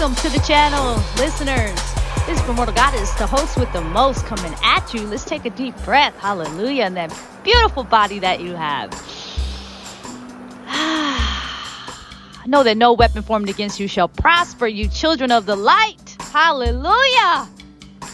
Welcome to the channel, listeners. This is Primordial Goddess, the host with the most, coming at you. Let's take a deep breath. Hallelujah. And that beautiful body that you have. know that no weapon formed against you shall prosper, you children of the light. Hallelujah.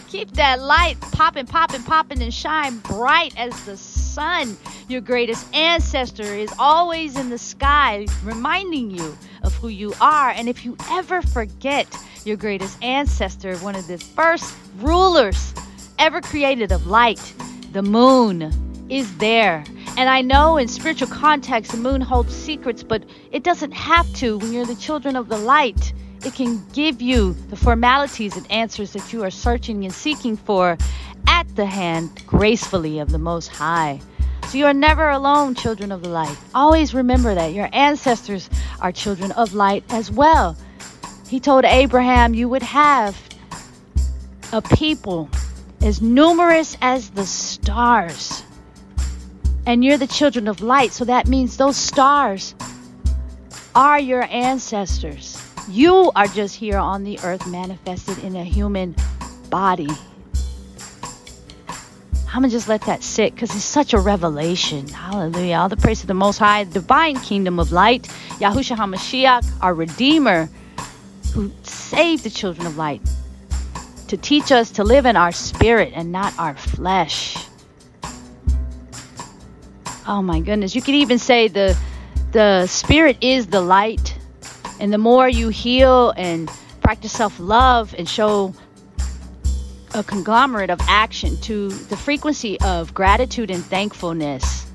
Keep that light popping, popping, popping, and shine bright as the sun. Your greatest ancestor is always in the sky, reminding you of who you are. And if you ever forget your greatest ancestor, one of the first rulers ever created of light, the moon, is there. And I know in spiritual context, the moon holds secrets, but it doesn't have to when you're the children of the light. It can give you the formalities and answers that you are searching and seeking for at the hand gracefully of the Most High. So you are never alone, children of the light. Always remember that your ancestors are children of light as well. He told Abraham you would have a people as numerous as the stars. And you're the children of light, so that means those stars are your ancestors. You are just here on the earth manifested in a human body. I'm gonna just let that sit because it's such a revelation. Hallelujah. All the praise to the Most High, divine kingdom of light, Yahushua HaMashiach, our Redeemer, who saved the children of light to teach us to live in our spirit and not our flesh. Oh my goodness. You could even say the the spirit is the light and the more you heal and practice self love and show a conglomerate of action to the frequency of gratitude and thankfulness,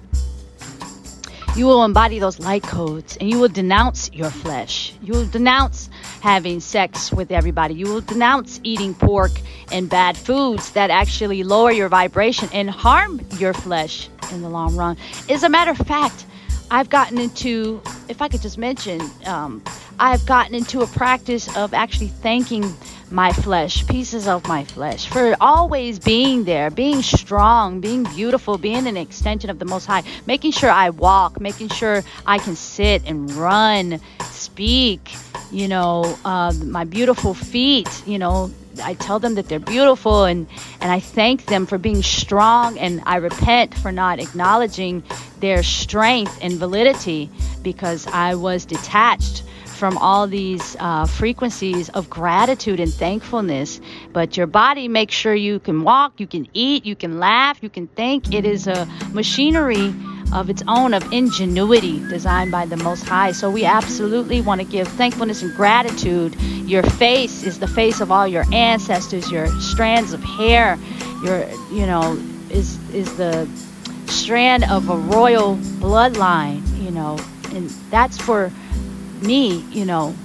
you will embody those light codes and you will denounce your flesh. You will denounce having sex with everybody. You will denounce eating pork and bad foods that actually lower your vibration and harm your flesh in the long run. As a matter of fact, I've gotten into, if I could just mention, um, I've gotten into a practice of actually thanking my flesh, pieces of my flesh, for always being there, being strong, being beautiful, being an extension of the Most High, making sure I walk, making sure I can sit and run, speak, you know, uh, my beautiful feet, you know, I tell them that they're beautiful and and I thank them for being strong and I repent for not acknowledging their strength and validity because I was detached from all these uh, frequencies of gratitude and thankfulness. But your body makes sure you can walk, you can eat, you can laugh, you can think. It is a machinery of its own of ingenuity designed by the Most High. So we absolutely want to give thankfulness and gratitude. Your face is the face of all your ancestors, your strands of hair, your, you know, is, is the strand of a royal bloodline, you know, and that's for me, you know.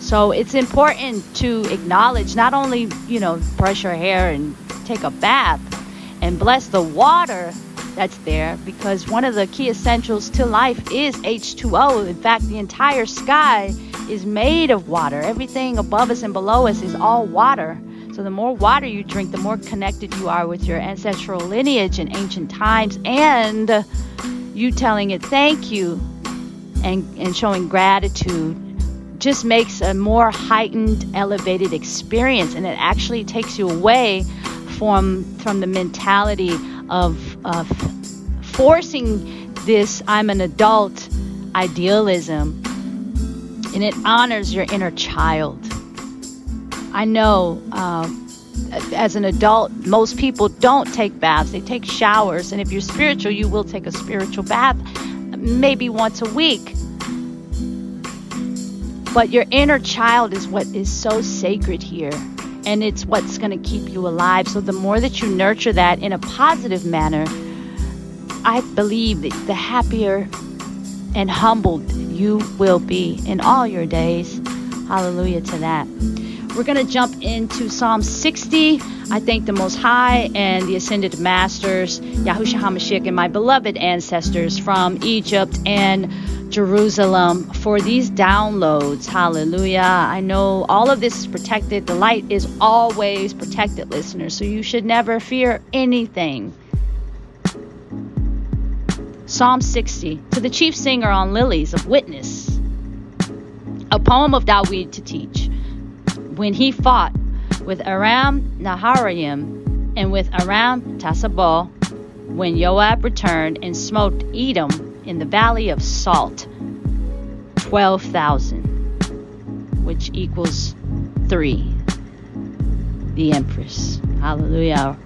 So it's important to acknowledge not only, you know, brush your hair and take a bath and bless the water that's there because one of the key essentials to life is H2O. In fact, the entire sky is made of water. Everything above us and below us is all water. So the more water you drink, the more connected you are with your ancestral lineage in ancient times and you telling it thank you and, and showing gratitude just makes a more heightened elevated experience and it actually takes you away from from the mentality of, of forcing this I'm an adult idealism and it honors your inner child. I know um, as an adult, most people don't take baths, they take showers. And if you're spiritual, you will take a spiritual bath maybe once a week. But your inner child is what is so sacred here and it's what's going to keep you alive. So the more that you nurture that in a positive manner, I believe that the happier and humbled you will be in all your days. Hallelujah to that. We're going to jump into Psalm 60. I thank the Most High and the Ascended Masters, Yahushua HaMashiach, and my beloved ancestors from Egypt and Jerusalem for these downloads. Hallelujah. I know all of this is protected. The light is always protected, listeners, so you should never fear anything. Psalm 60 To the chief singer on lilies of witness, A poem of Dawid to teach. When he fought with Aram Naharaim and with Aram Tasabal, when Joab returned and smote Edom in the valley of Salt, 12,000, which equals three. The Empress. Hallelujah.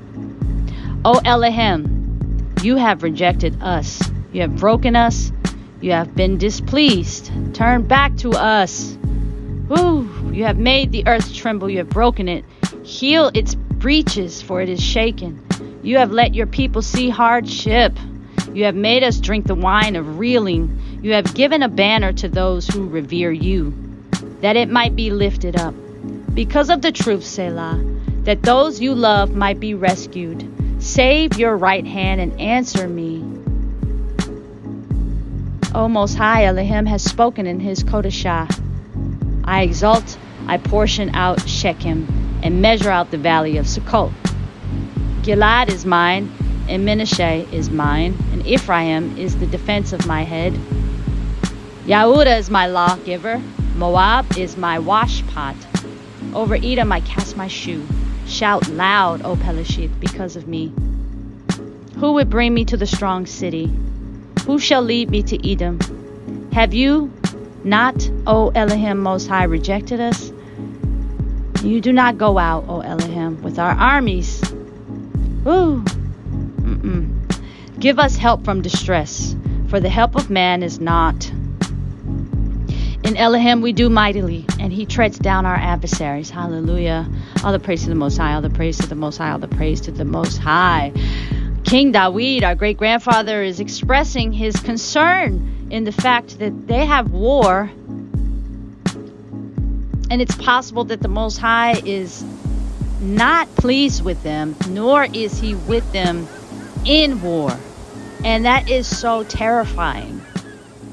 O Elohim, you have rejected us. You have broken us. You have been displeased. Turn back to us. Woo! You have made the earth tremble. You have broken it. Heal its breaches, for it is shaken. You have let your people see hardship. You have made us drink the wine of reeling. You have given a banner to those who revere you, that it might be lifted up. Because of the truth, Selah, that those you love might be rescued. Save your right hand and answer me. O Most High, Elohim has spoken in his Kodashah. I exalt, I portion out Shechem, and measure out the valley of Sukkot. Gilad is mine, and Menashe is mine, and Ephraim is the defense of my head. Yahuda is my lawgiver, Moab is my washpot. Over Edom I cast my shoe. Shout loud, O Pelishith, because of me. Who would bring me to the strong city? Who shall lead me to Edom? Have you not, O Elohim Most High, rejected us? You do not go out, O Elohim, with our armies. Woo! Mm-mm. Give us help from distress, for the help of man is not. In Elohim we do mightily, and he treads down our adversaries. Hallelujah. All the praise to the Most High, all the praise to the Most High, all the praise to the Most High. King Dawid, our great grandfather, is expressing his concern in the fact that they have war, and it's possible that the Most High is not pleased with them, nor is He with them in war. And that is so terrifying.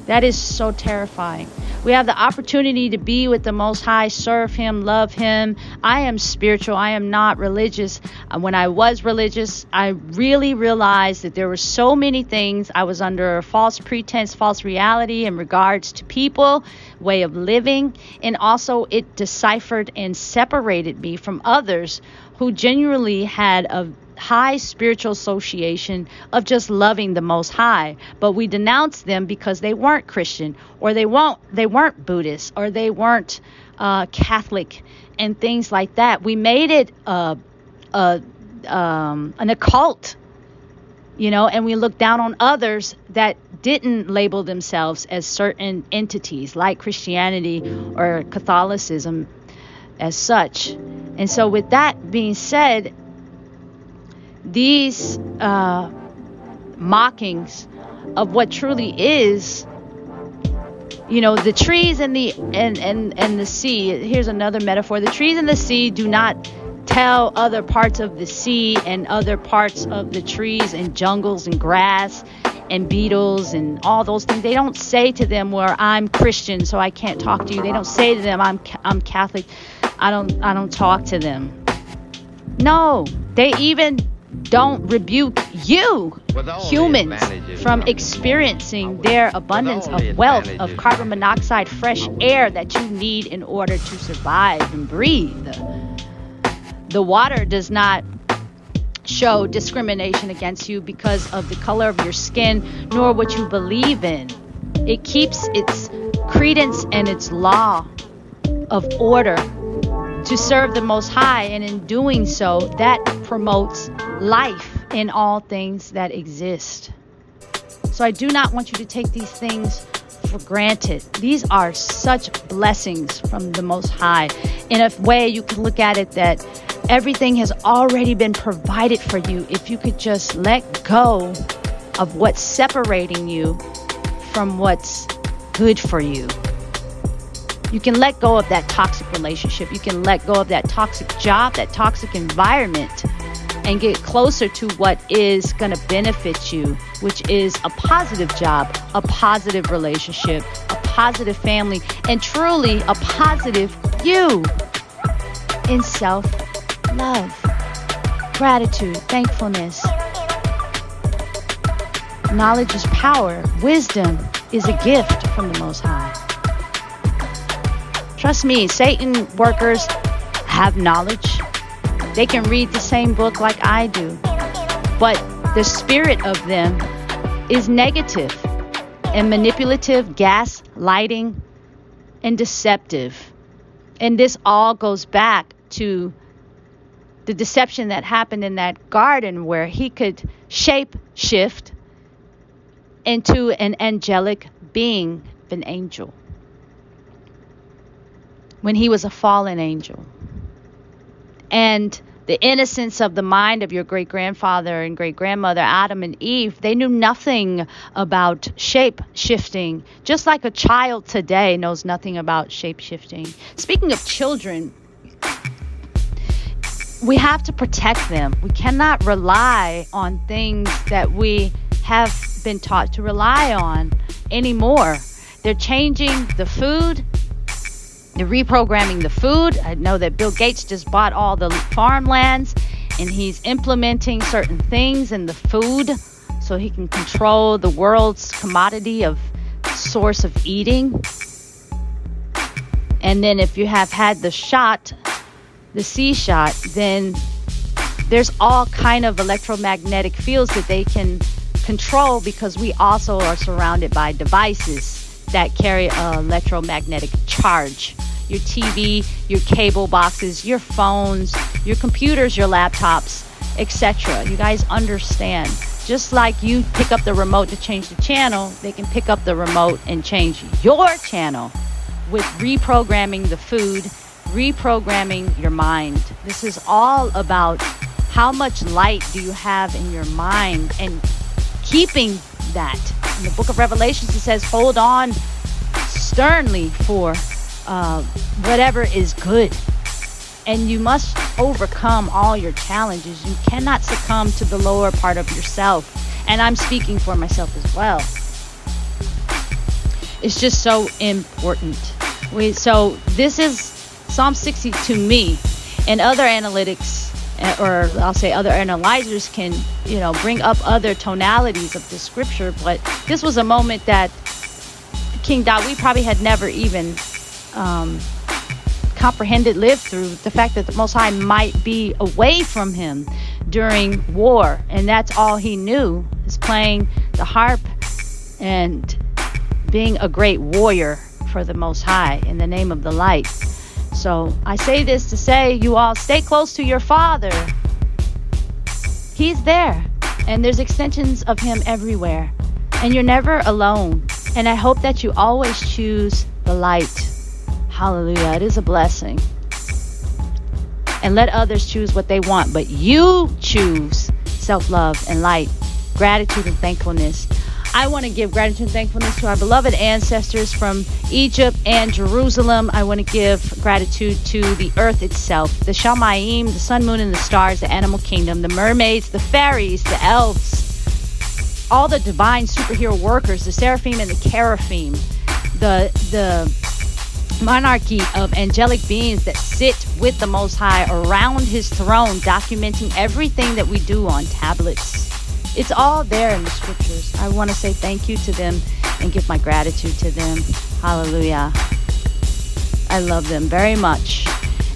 That is so terrifying. We have the opportunity to be with the Most High, serve Him, love Him. I am spiritual. I am not religious. Uh, when I was religious, I really realized that there were so many things I was under a false pretense, false reality in regards to people, way of living, and also it deciphered and separated me from others who genuinely had a high spiritual association of just loving the most high but we denounced them because they weren't christian or they won't they weren't buddhist or they weren't uh, catholic and things like that. We made it a, a um, an occult you know and we looked down on others that didn't label themselves as certain entities like christianity or catholicism as such. And so with that being said these uh, mockings of what truly is you know the trees and the and, and and the sea. Here's another metaphor. The trees and the sea do not tell other parts of the sea and other parts of the trees and jungles and grass and beetles and all those things. They don't say to them where i'm christian so i can't talk to you. They don't say to them i'm i'm catholic i don't i don't talk to them. No they even don't rebuke you, humans, from experiencing their abundance of wealth, of carbon monoxide, fresh air that you need in order to survive and breathe. The water does not show discrimination against you because of the color of your skin nor what you believe in. It keeps its credence and its law of order to serve the Most High, and in doing so, that promotes life in all things that exist. So I do not want you to take these things for granted. These are such blessings from the Most High. In a way, you can look at it that everything has already been provided for you if you could just let go of what's separating you from what's good for you. You can let go of that toxic relationship. You can let go of that toxic job, that toxic environment, and get closer to what is going to benefit you, which is a positive job, a positive relationship, a positive family, and truly a positive you in self love, gratitude, thankfulness. Knowledge is power, wisdom is a gift from the Most High. Trust me, Satan workers have knowledge. They can read the same book like I do. But the spirit of them is negative and manipulative, gaslighting, and deceptive. And this all goes back to the deception that happened in that garden where he could shape shift into an angelic being, an angel, when he was a fallen angel. And the innocence of the mind of your great grandfather and great grandmother, Adam and Eve, they knew nothing about shape shifting, just like a child today knows nothing about shape shifting. Speaking of children, we have to protect them. We cannot rely on things that we have been taught to rely on anymore. They're changing the food, they're reprogramming the food. I know that Bill Gates just bought all the farmlands and he's implementing certain things in the food so he can control the world's commodity of source of eating. And then if you have had the shot the C shot, then there's all kind of electromagnetic fields that they can control because we also are surrounded by devices that carry an electromagnetic charge. Your TV, your cable boxes, your phones, your computers, your laptops, etc. You guys understand. Just like you pick up the remote to change the channel, they can pick up the remote and change your channel with reprogramming the food reprogramming your mind. This is all about how much light do you have in your mind and keeping that. In the book of Revelations, it says, hold on sternly for uh, whatever is good. And you must overcome all your challenges. You cannot succumb to the lower part of yourself. And I'm speaking for myself as well. It's just so important. We, so this is Psalm 60 to me and other analytics eh, or I'll say other analyzers can, you know, bring up other tonalities of the scripture, but this was a moment that King Dawid probably had never even um, comprehended, lived through the fact that the Most High might be away from him during war, and that's all he knew is playing the harp and being a great warrior for the Most High in the name of the light. So I say this to say, you all stay close to your Father. He's there, and there's extensions of Him everywhere. And you're never alone. And I hope that you always choose the light. Hallelujah. It is a blessing. And let others choose what they want, but you choose self love and light, gratitude and thankfulness. I want to give gratitude and thankfulness to our beloved ancestors from Egypt and Jerusalem. I want to give gratitude to the earth itself, the Shamayim, the sun, moon, and the stars, the animal kingdom, the mermaids, the fairies, the elves, all the divine superhero workers, the seraphim and the cherubim, the the monarchy of angelic beings that sit with the Most High around His throne, documenting everything that we do on tablets it's all there in the scriptures. I want to say thank you to them and give my gratitude to them. Hallelujah. I love them very much.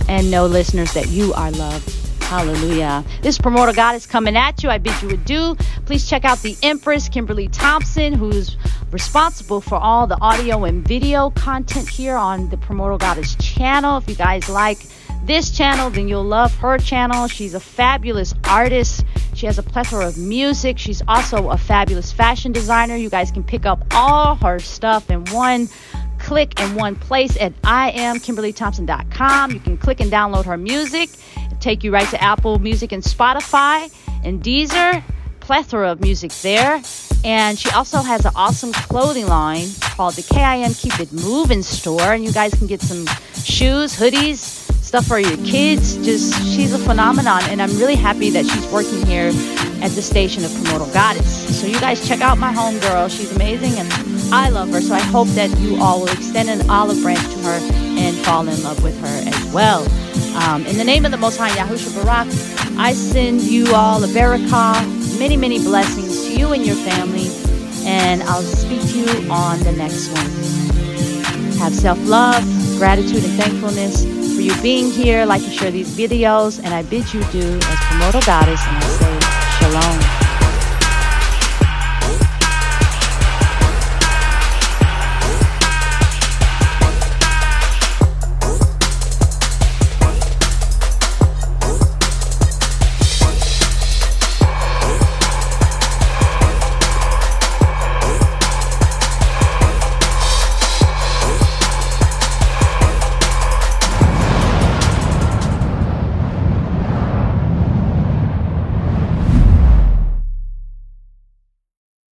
And know, listeners, that you are loved. Hallelujah. This promoter God is coming at you. I bid you adieu. Please check out the Empress, Kimberly Thompson, who's responsible for all the audio and video content here on the Promoter Goddess channel. If you guys like this channel, then you'll love her channel. She's a fabulous artist. She has a plethora of music. She's also a fabulous fashion designer. You guys can pick up all her stuff in one click in one place at iamkimberlythompson.com. You can click and download her music. It'll take you right to Apple Music and Spotify and Deezer. Plethora of music there. And she also has an awesome clothing line called the KIM Keep It Moving store. And you guys can get some shoes, hoodies, stuff for your kids. Just she's a phenomenon, and I'm really happy that she's working here at the station of Promoter Goddess. So you guys check out my homegirl. She's amazing, and I love her. So I hope that you all will extend an olive branch to her and fall in love with her as well. Um, in the name of the Most High Yahusha Barak, I send you all a barakah, many, many blessings to you and your family, and I'll speak to you on the next one. have self love, gratitude, and thankfulness for you being here. Like and share these videos, and I bid you do as Komodo Goddess, and I say shalom.